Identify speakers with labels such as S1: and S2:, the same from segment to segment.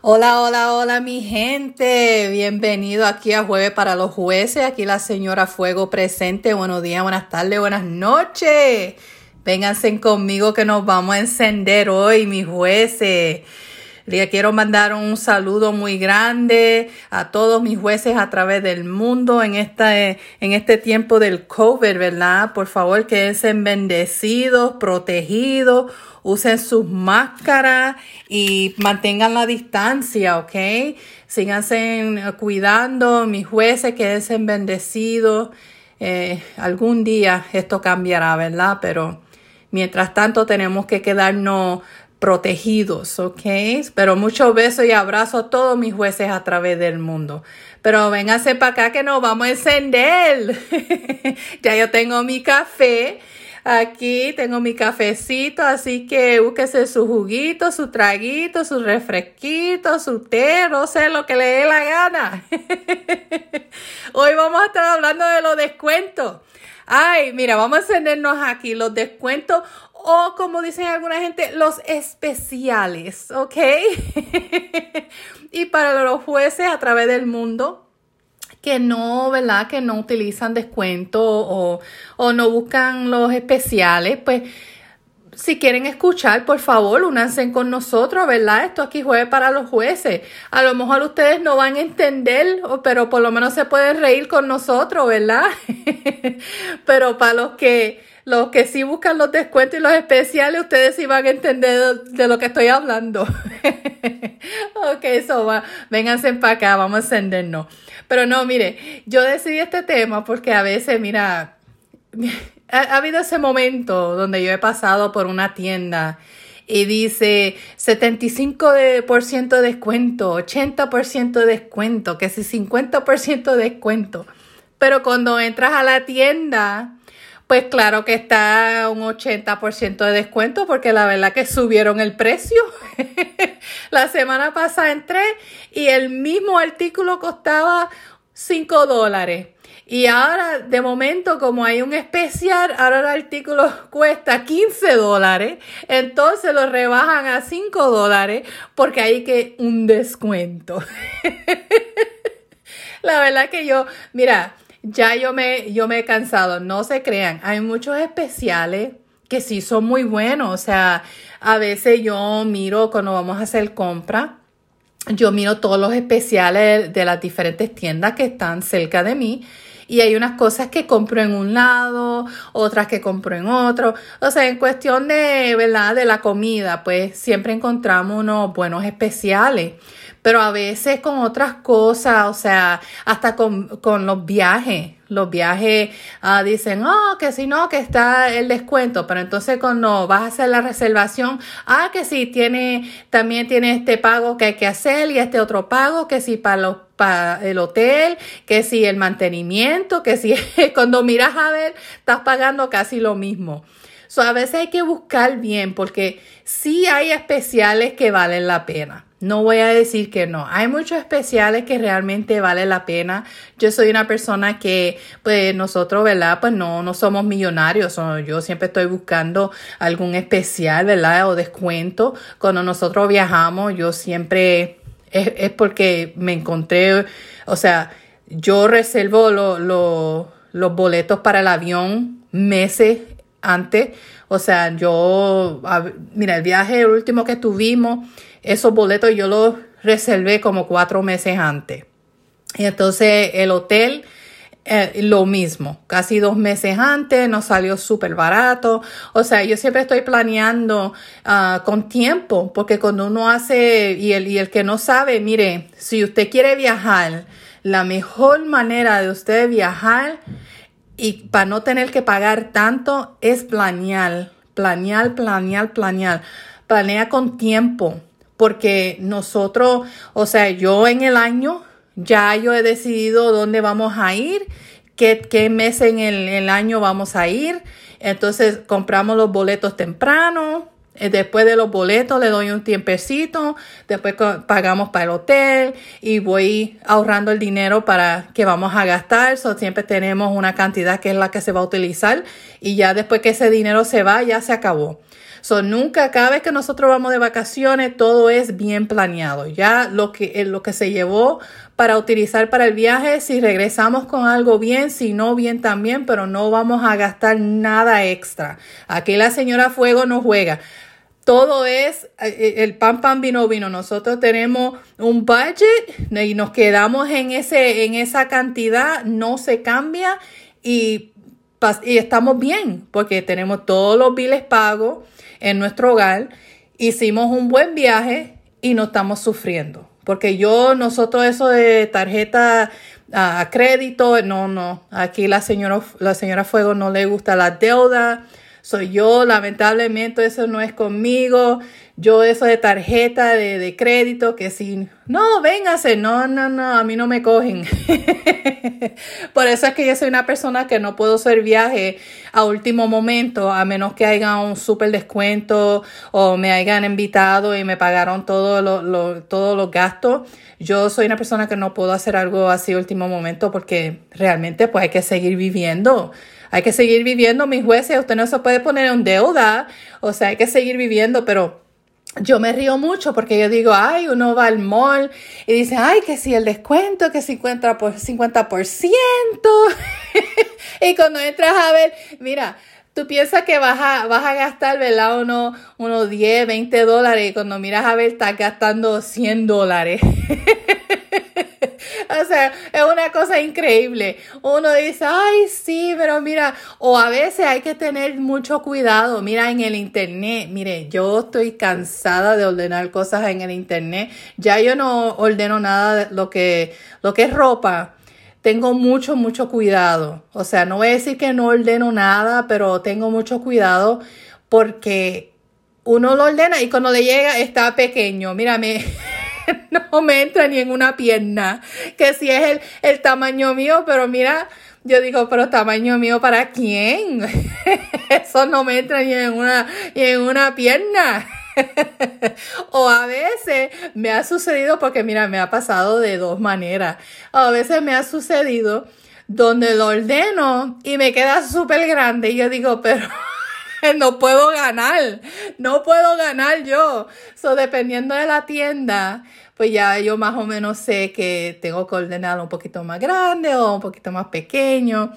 S1: Hola, hola, hola mi gente. Bienvenido aquí a Jueves para los Jueces. Aquí la señora Fuego presente. Buenos días, buenas tardes, buenas noches. Vénganse conmigo que nos vamos a encender hoy, mis jueces. Le quiero mandar un saludo muy grande a todos mis jueces a través del mundo en, esta, en este tiempo del COVID, ¿verdad? Por favor, quédense bendecidos, protegidos usen sus máscaras y mantengan la distancia, ¿ok? Síganse cuidando, mis jueces, quédense bendecidos. Eh, algún día esto cambiará, ¿verdad? Pero mientras tanto tenemos que quedarnos protegidos, ¿ok? Pero muchos besos y abrazos a todos mis jueces a través del mundo. Pero vénganse para acá que nos vamos a encender. ya yo tengo mi café Aquí tengo mi cafecito, así que búsquese su juguito, su traguito, su refresquito, su té, no sé lo que le dé la gana. Hoy vamos a estar hablando de los descuentos. Ay, mira, vamos a encendernos aquí los descuentos o como dicen alguna gente, los especiales, ¿ok? y para los jueces a través del mundo, que no, ¿verdad? Que no utilizan descuento o, o no buscan los especiales, pues si quieren escuchar, por favor, únanse con nosotros, ¿verdad? Esto aquí juegue para los jueces. A lo mejor ustedes no van a entender, pero por lo menos se pueden reír con nosotros, ¿verdad? pero para los que los que sí buscan los descuentos y los especiales, ustedes sí van a entender de, lo que estoy hablando. ok, eso va. Vénganse para acá, vamos a encendernos. Pero no, mire, yo decidí este tema porque a veces, mira, ha, habido ese momento donde yo he pasado por una tienda y dice 75% de descuento, 80% de descuento, que si 50% de descuento. Pero cuando entras a la tienda, pues claro que está un 80% de descuento porque la verdad que subieron el precio. la semana pasada entré y el mismo artículo costaba 5 dólares. Y ahora, de momento, como hay un especial, ahora el artículo cuesta 15 dólares. Entonces lo rebajan a 5 dólares porque hay que un descuento. la verdad que yo, mira, ya yo me, yo me he cansado, no se crean, hay muchos especiales que sí son muy buenos, o sea, a veces yo miro cuando vamos a hacer compra, yo miro todos los especiales de las diferentes tiendas que están cerca de mí y hay unas cosas que compro en un lado, otras que compro en otro. O sea, en cuestión de, ¿verdad? De la comida, pues siempre encontramos unos buenos especiales pero a veces con otras cosas, o sea, hasta con, los viajes. Los viajes ah, dicen, oh, que si no, que está el descuento, pero entonces cuando vas a hacer la reservación, ah, que si tiene, también tiene este pago que hay que hacer y este otro pago, que si para los para el hotel, que si el mantenimiento, que si cuando miras a ver, estás pagando casi lo mismo. So, a veces hay que buscar bien porque sí hay especiales que valen la pena. No voy a decir que no. Hay muchos especiales que realmente vale la pena. Yo soy una persona que, pues nosotros, ¿verdad? Pues no, no somos millonarios. Yo siempre estoy buscando algún especial, ¿verdad? O descuento. Cuando nosotros viajamos, yo siempre es, es porque me encontré, o sea, yo reservo los boletos para el avión meses antes. O sea, yo, mira, el viaje último que tuvimos, esos boletos yo los reservé como cuatro meses antes. Y entonces el hotel, eh, lo mismo, casi dos meses antes, nos salió súper barato. O sea, yo siempre estoy planeando ah, con tiempo, porque cuando uno hace, y el, y el que no sabe, mire, si usted quiere viajar, la mejor manera de usted viajar y para no tener que pagar tanto es planear, planear, planear, planear. Planea con tiempo porque nosotros, o sea, yo en el año ya yo he decidido dónde vamos a ir, qué, qué mes en el, año vamos a ir. Entonces compramos los boletos temprano. Eh, después de los boletos le doy un tiempecito, después pagamos para el hotel y voy ahorrando el dinero para que vamos a gastar. So, siempre tenemos una cantidad que es la que se va a utilizar y ya después que ese dinero se va, ya se acabó. So, nunca, cada vez que nosotros vamos de vacaciones, todo es bien planeado. Ya lo que, eh, lo que se llevó para utilizar para el viaje, si regresamos con algo bien, si no bien también, pero no vamos a gastar nada extra. Aquí la señora Fuego no juega todo es eh, eh, el pan pan vino vino. Nosotros tenemos un budget y nos quedamos en ese en esa cantidad, no se cambia y, y estamos bien porque tenemos todos los biles pagos en nuestro hogar. Hicimos un buen viaje y no estamos sufriendo. Porque yo, nosotros eso de tarjeta a crédito, no, no. Aquí la señora, la señora Fuego no le gusta la deuda soy yo, lamentablemente eso no es conmigo. Yo eso de tarjeta de, crédito, que si, no, véngase, no, no, no, a mí no me cogen. Por eso es que yo soy una persona que no puedo hacer viaje a último momento, a menos que haya un súper descuento o me hayan invitado y me pagaron todo lo, todos los gastos. Yo soy una persona que no puedo hacer algo así último momento porque realmente pues hay que seguir viviendo. Hay que seguir viviendo, mis jueces. Usted no se puede poner en deuda. O sea, hay que seguir viviendo, pero yo me río mucho porque yo digo, ay, uno va al mall y dice, ay, que si el descuento, que 50%. Por 50%. y cuando entras a ver, mira, tú piensas que vas a, vas a gastar, ¿verdad? Unos uno 10, 20 dólares y cuando miras a ver, estás gastando 100 dólares. o sea, es una cosa increíble. Uno dice, ay, sí, pero mira, o a veces hay que tener mucho cuidado. Mira, en el internet, mire, yo estoy cansada de ordenar cosas en el internet. Ya yo no ordeno nada de lo que, lo que es ropa tengo mucho, mucho cuidado. O sea, no voy a decir que no ordeno nada, pero tengo mucho cuidado porque uno lo ordena y cuando le llega está pequeño. Mírame, no me entra ni en una pierna, que si es el, el tamaño mío, pero mira, yo digo, pero tamaño mío para quién? Eso no me entra ni en una, ni en una pierna. o a veces me ha sucedido, porque mira, me ha pasado de dos maneras. A veces me ha sucedido donde lo ordeno y me queda súper grande y yo digo, pero no puedo ganar, no puedo ganar yo. So, dependiendo de la tienda, pues ya yo más o menos sé que tengo que ordenar un poquito más grande o un poquito más pequeño.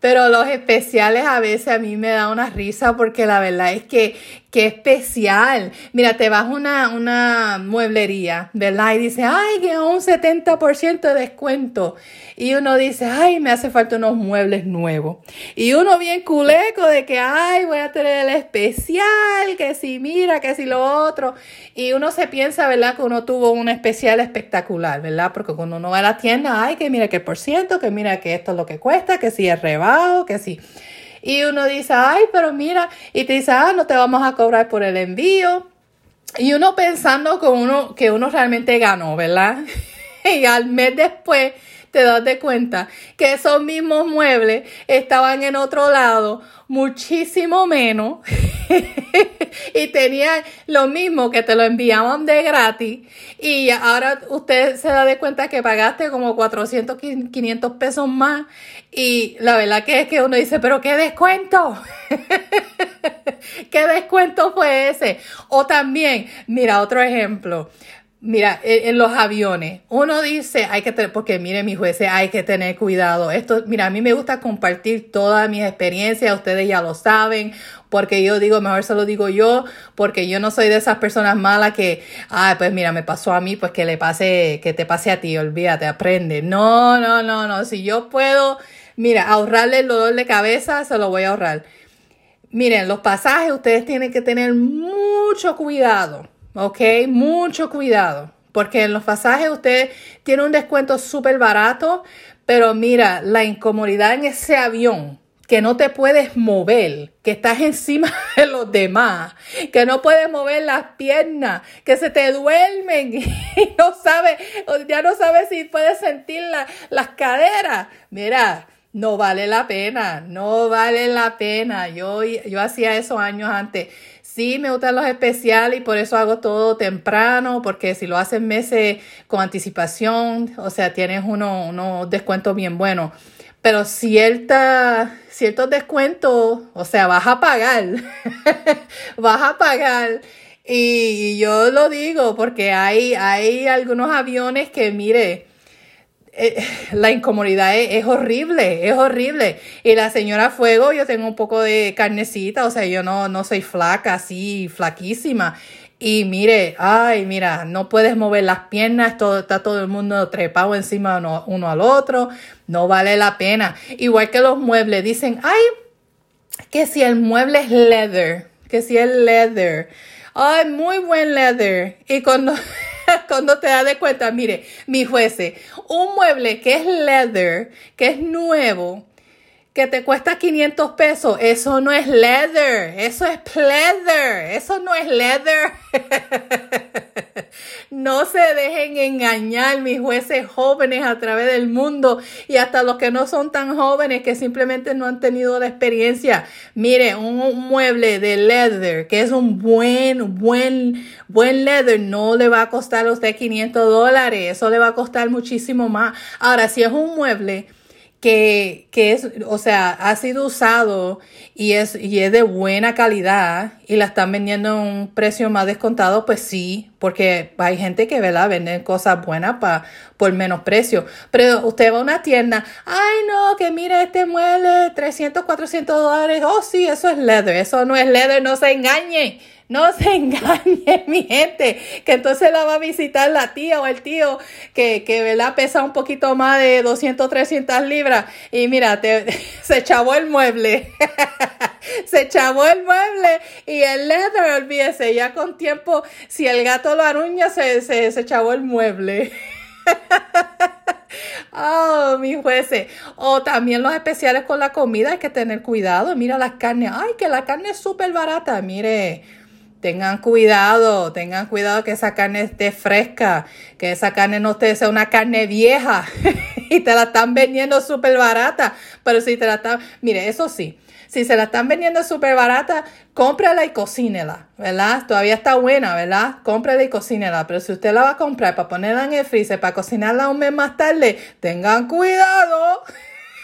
S1: Pero los especiales a veces a mí me da una risa porque la verdad es que qué especial. Mira, te vas a una, una mueblería, ¿verdad? Y dice, ay, que un 70% de descuento. Y uno dice, ay, me hace falta unos muebles nuevos. Y uno bien culeco de que, ay, voy a tener el especial, que si mira, que si lo otro. Y uno se piensa, ¿verdad? Que uno tuvo un especial espectacular, ¿verdad? Porque cuando uno va a la tienda, ay, que mira que por ciento, que mira que esto es lo que cuesta, que si es rebajo, que si... Y uno dice, ay, pero mira, y te dice, ah, no te vamos a cobrar por el envío. Y uno pensando que uno, que uno realmente ganó, ¿verdad? y al mes después te das de cuenta que esos mismos muebles estaban en otro lado muchísimo menos y tenían lo mismo que te lo enviaban de gratis y ahora usted se da de cuenta que pagaste como 400, 500 pesos más y la verdad que es que uno dice, pero ¿qué descuento? ¿Qué descuento fue ese? O también, mira, otro ejemplo. Mira, en, los aviones, uno dice, hay que tener, porque mire, mi jueces, hay que tener cuidado. Esto, mira, a mí me gusta compartir todas mis experiencias, ustedes ya lo saben, porque yo digo, mejor se lo digo yo, porque yo no soy de esas personas malas que, ah, pues mira, me pasó a mí, pues que le pase, que te pase a ti, olvídate, aprende. No, no, no, no, si yo puedo, mira, ahorrarle el dolor de cabeza, se lo voy a ahorrar. Miren, los pasajes ustedes tienen que tener mucho cuidado ¿ok? Mucho cuidado, porque en los pasajes usted tiene un descuento súper barato, pero mira, la incomodidad en ese avión, que no te puedes mover, que estás encima de los demás, que no puedes mover las piernas, que se te duermen y no sabes, ya no sabes si puedes sentir las caderas. Mira, no vale la pena, no vale la pena. Yo, yo hacía eso años antes. Sí, me gustan los especiales y por eso hago todo temprano, porque si lo haces meses con anticipación, o sea, tienes unos uno descuentos bien buenos. pero cierta, ciertos descuentos, o sea, vas a pagar, vas a pagar. Y yo lo digo porque hay, hay algunos aviones que, mire, eh, la incomodidad es, horrible, es horrible. Y la señora Fuego, yo tengo un poco de carnecita, o sea, yo no, no soy flaca, así, flaquísima. Y mire, ay, mira, no puedes mover las piernas, todo, está todo el mundo trepado encima uno, uno al otro, no vale la pena. Igual que los muebles, dicen, ay, que si el mueble es leather, que si es leather, ay, muy buen leather. Y cuando cuando te das de cuenta, mire, mi juece, un mueble que es leather, que es nuevo, que te cuesta 500 pesos, eso no es leather, eso es pleather, eso no es leather. no se dejen engañar, mis jueces jóvenes a través del mundo y hasta los que no son tan jóvenes que simplemente no han tenido la experiencia. Mire, un, mueble de leather, que es un buen, buen, buen leather, no le va a costar a usted 500 dólares, eso le va a costar muchísimo más. Ahora, si es un mueble, que, que, es, o sea, ha sido usado y es, y es de buena calidad y la están vendiendo a un precio más descontado, pues sí, porque hay gente que, ¿verdad? Venden cosas buenas para por menos precio. Pero usted va a una tienda, ay no, que mire este mueble, 300, 400 dólares, oh sí, eso es leather, eso no es leather, no se engañe. No se engañe, mi gente, que entonces la va a visitar la tía o el tío que, que ¿verdad? pesa un poquito más de 200, 300 libras. Y mira, se chavó el mueble. se chavó el mueble y el leather, olvídese, ya con tiempo, si el gato lo aruña, se, se, se chavó el mueble. Oh, mi jueces. O también los especiales con la comida, hay que tener cuidado. Mira las carnes. Ay, que la carne es súper barata. Mire, Tengan cuidado, tengan cuidado que esa carne esté fresca, que esa carne no esté, sea una carne vieja y te la están vendiendo súper barata. Pero si te la están, mire, eso sí, si se la están vendiendo súper barata, cómprala y cocínela, ¿verdad? Todavía está buena, ¿verdad? Cómprala y cocínela. Pero si usted la va a comprar para ponerla en el freezer, para cocinarla un mes más tarde, tengan cuidado.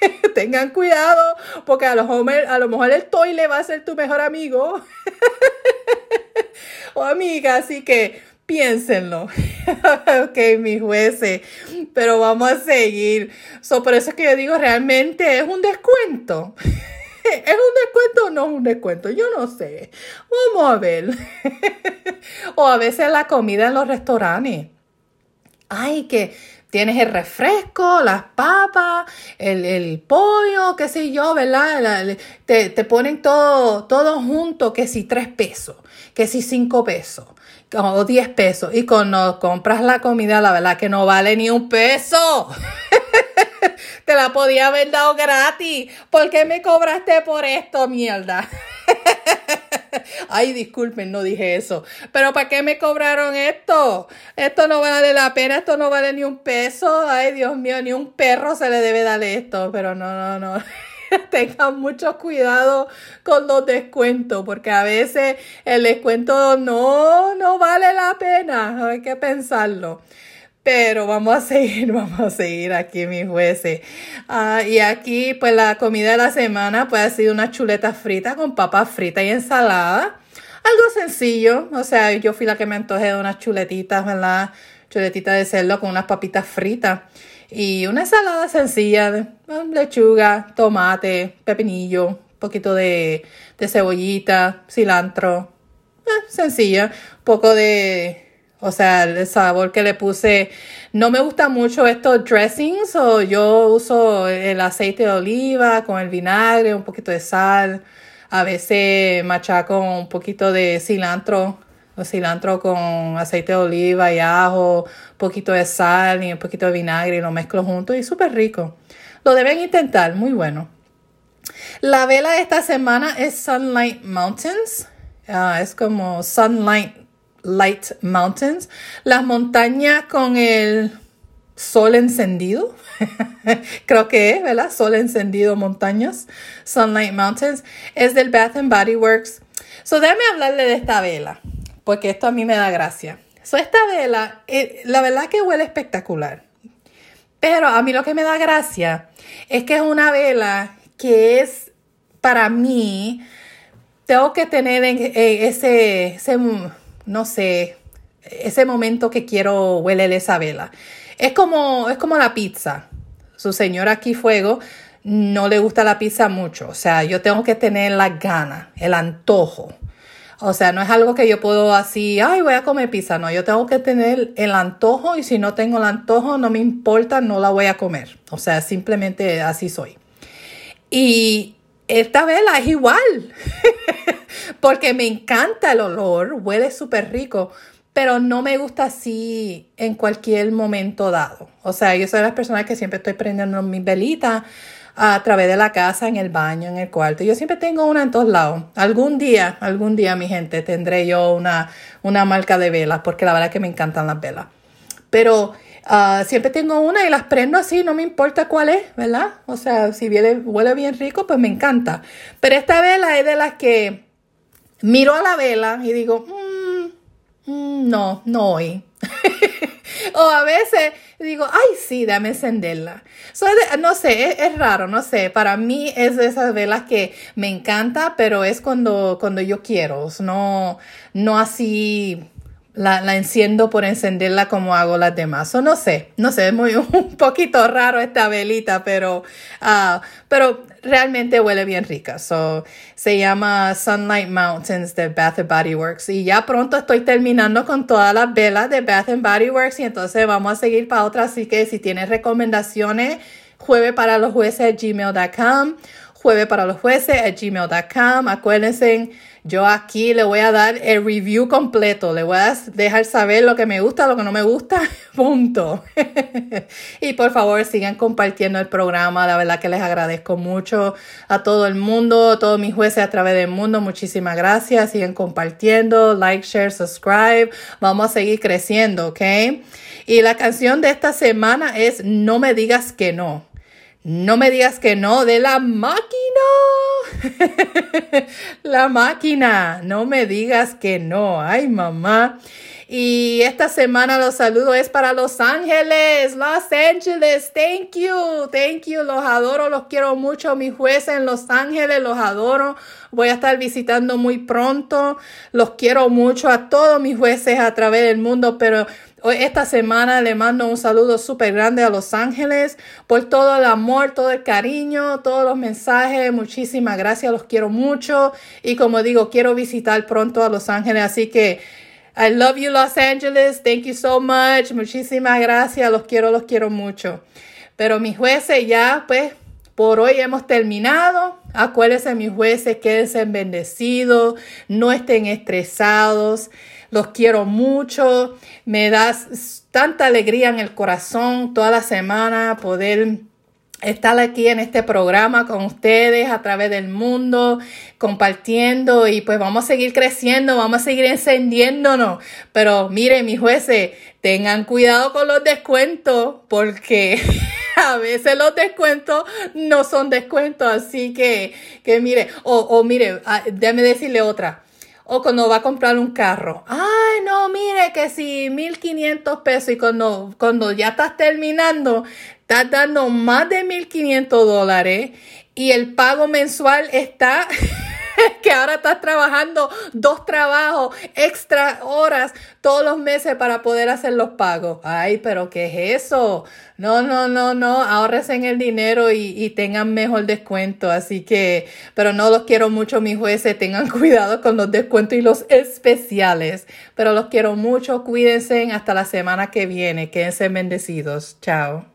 S1: tengan cuidado, porque a lo, a lo mejor el toile va a ser tu mejor amigo o amiga, así que piénsenlo. ok, mis jueces, pero vamos a seguir. So, por eso es que yo digo, realmente es un descuento. ¿Es un descuento o no es un descuento? Yo no sé. Vamos a ver. o a veces la comida en los restaurantes. Ay, que tienes el refresco, las papas, el, pollo, qué sé yo, ¿verdad? te, te, ponen todo, todo junto, que si tres pesos, que si cinco pesos, o diez pesos. Y cuando compras la comida, la verdad que no vale ni un peso. te la podía haber dado gratis. ¿Por qué me cobraste por esto, mierda? Ay, disculpen, no dije eso. Pero ¿para qué me cobraron esto? Esto no vale la pena, esto no vale ni un peso. Ay, Dios mío, ni un perro se le debe dar esto. Pero no, no, no. Tengan mucho cuidado con los descuentos, porque a veces el descuento no, no vale la pena. Hay que pensarlo. Pero vamos a seguir, vamos a seguir aquí, mis jueces. Ah, y aquí, pues la comida de la semana, pues ha sido una chuleta frita con papas fritas y ensalada. Algo sencillo, o sea, yo fui la que me antojé de unas chuletitas, ¿verdad? Chuletitas de cerdo con unas papitas fritas. Y una ensalada sencilla de lechuga, tomate, pepinillo, un poquito de, de cebollita, cilantro. Eh, sencilla, poco de o sea, el sabor que le puse, no me gusta mucho estos dressings, o yo uso el aceite de oliva con el vinagre, un poquito de sal, a veces machaco un poquito de cilantro, o cilantro con aceite de oliva y ajo, un poquito de sal y un poquito de vinagre y lo mezclo junto y súper rico. Lo deben intentar, muy bueno. La vela de esta semana es Sunlight Mountains. Ah, es como Sunlight Light Mountains, las montañas con el sol encendido, creo que es, ¿verdad? Sol encendido montañas, Sunlight Mountains, es del Bath and Body Works. So, déjame hablarle de esta vela, porque esto a mí me da gracia. So, esta vela, eh, la verdad que huele espectacular. Pero a mí lo que me da gracia es que es una vela que es para mí, tengo que tener ese, ese, no sé, ese momento que quiero huele esa vela. Es como, es como la pizza. Su señora aquí fuego no le gusta la pizza mucho. O sea, yo tengo que tener la gana, el antojo. O sea, no es algo que yo puedo así, ay, voy a comer pizza. No, yo tengo que tener el antojo y si no tengo el antojo, no me importa, no la voy a comer. O sea, simplemente así soy. Y esta vela es igual, porque me encanta el olor, huele súper rico, pero no me gusta así en cualquier momento dado. O sea, yo soy de las personas que siempre estoy prendiendo mis velitas a través de la casa, en el baño, en el cuarto. Yo siempre tengo una en todos lados. Algún día, algún día, mi gente, tendré yo una, una marca de velas, porque la verdad es que me encantan las velas. Pero uh, siempre tengo una y las prendo así, no me importa cuál es, ¿verdad? O sea, si huele, huele bien rico, pues me encanta. Pero esta vela es de las que miro a la vela y digo, mmm, no, no hoy. o a veces digo, ay, sí, dame encenderla. no sé, es, raro, no sé. Para mí es de esas velas que me encanta, pero es cuando, cuando yo quiero. No, no así la, la, enciendo por encenderla como hago las demás. O no sé, no sé, es muy un poquito raro esta velita, pero, uh, pero realmente huele bien rica. So, se llama Sunlight Mountains de Bath Body Works. Y ya pronto estoy terminando con todas las velas de Bath Body Works y entonces vamos a seguir para otra. Así que si tienes recomendaciones, jueves para los jueces gmail.com, jueves para los jueces gmail.com. Acuérdense yo aquí le voy a dar el review completo, le voy a dejar saber lo que me gusta, lo que no me gusta, punto. y por favor sigan compartiendo el programa, la verdad que les agradezco mucho a todo el mundo, a todos mis jueces a través del mundo, muchísimas gracias, sigan compartiendo, like, share, subscribe, vamos a seguir creciendo, ¿ok? Y la canción de esta semana es No me digas que no. No me digas que no de la máquina. la máquina. No me digas que no. Ay, mamá. Y esta semana los saludos es para Los Ángeles, Los Ángeles. Thank you, thank you. Los adoro, los quiero mucho. Mis jueces en Los Ángeles, los adoro. Voy a estar visitando muy pronto. Los quiero mucho a todos mis jueces a través del mundo, pero Hoy, esta semana le mando un saludo súper grande a Los Ángeles por todo el amor, todo el cariño, todos los mensajes. Muchísimas gracias, los quiero mucho. Y como digo, quiero visitar pronto a Los Ángeles, así que I love you, Los Ángeles. Thank you so much. Muchísimas gracias, los quiero, los quiero mucho. Pero mis jueces ya, pues, por hoy hemos terminado. Acuérdense, mis jueces, quédense bendecidos, no estén estresados los quiero mucho, me das tanta alegría en el corazón toda la semana poder estar aquí en este programa con ustedes a través del mundo, compartiendo y pues vamos a seguir creciendo, vamos a seguir encendiéndonos. Pero miren, mis jueces, tengan cuidado con los descuentos porque a veces los descuentos no son descuentos, así que, que mire, o, o mire, ah, déjame decirle otra. O cuando va a comprar un carro. Ay, no, mire que si 1500 pesos y cuando, cuando ya estás terminando, estás dando más de 1500 dólares y el pago mensual está que ahora estás trabajando dos trabajos, extra horas todos los meses para poder hacer los pagos. Ay, pero ¿qué es eso? No, no, no, no, en el dinero y, y tengan mejor descuento. Así que, pero no los quiero mucho, mis jueces, tengan cuidado con los descuentos y los especiales. Pero los quiero mucho, cuídense hasta la semana que viene. Quédense bendecidos. Chao.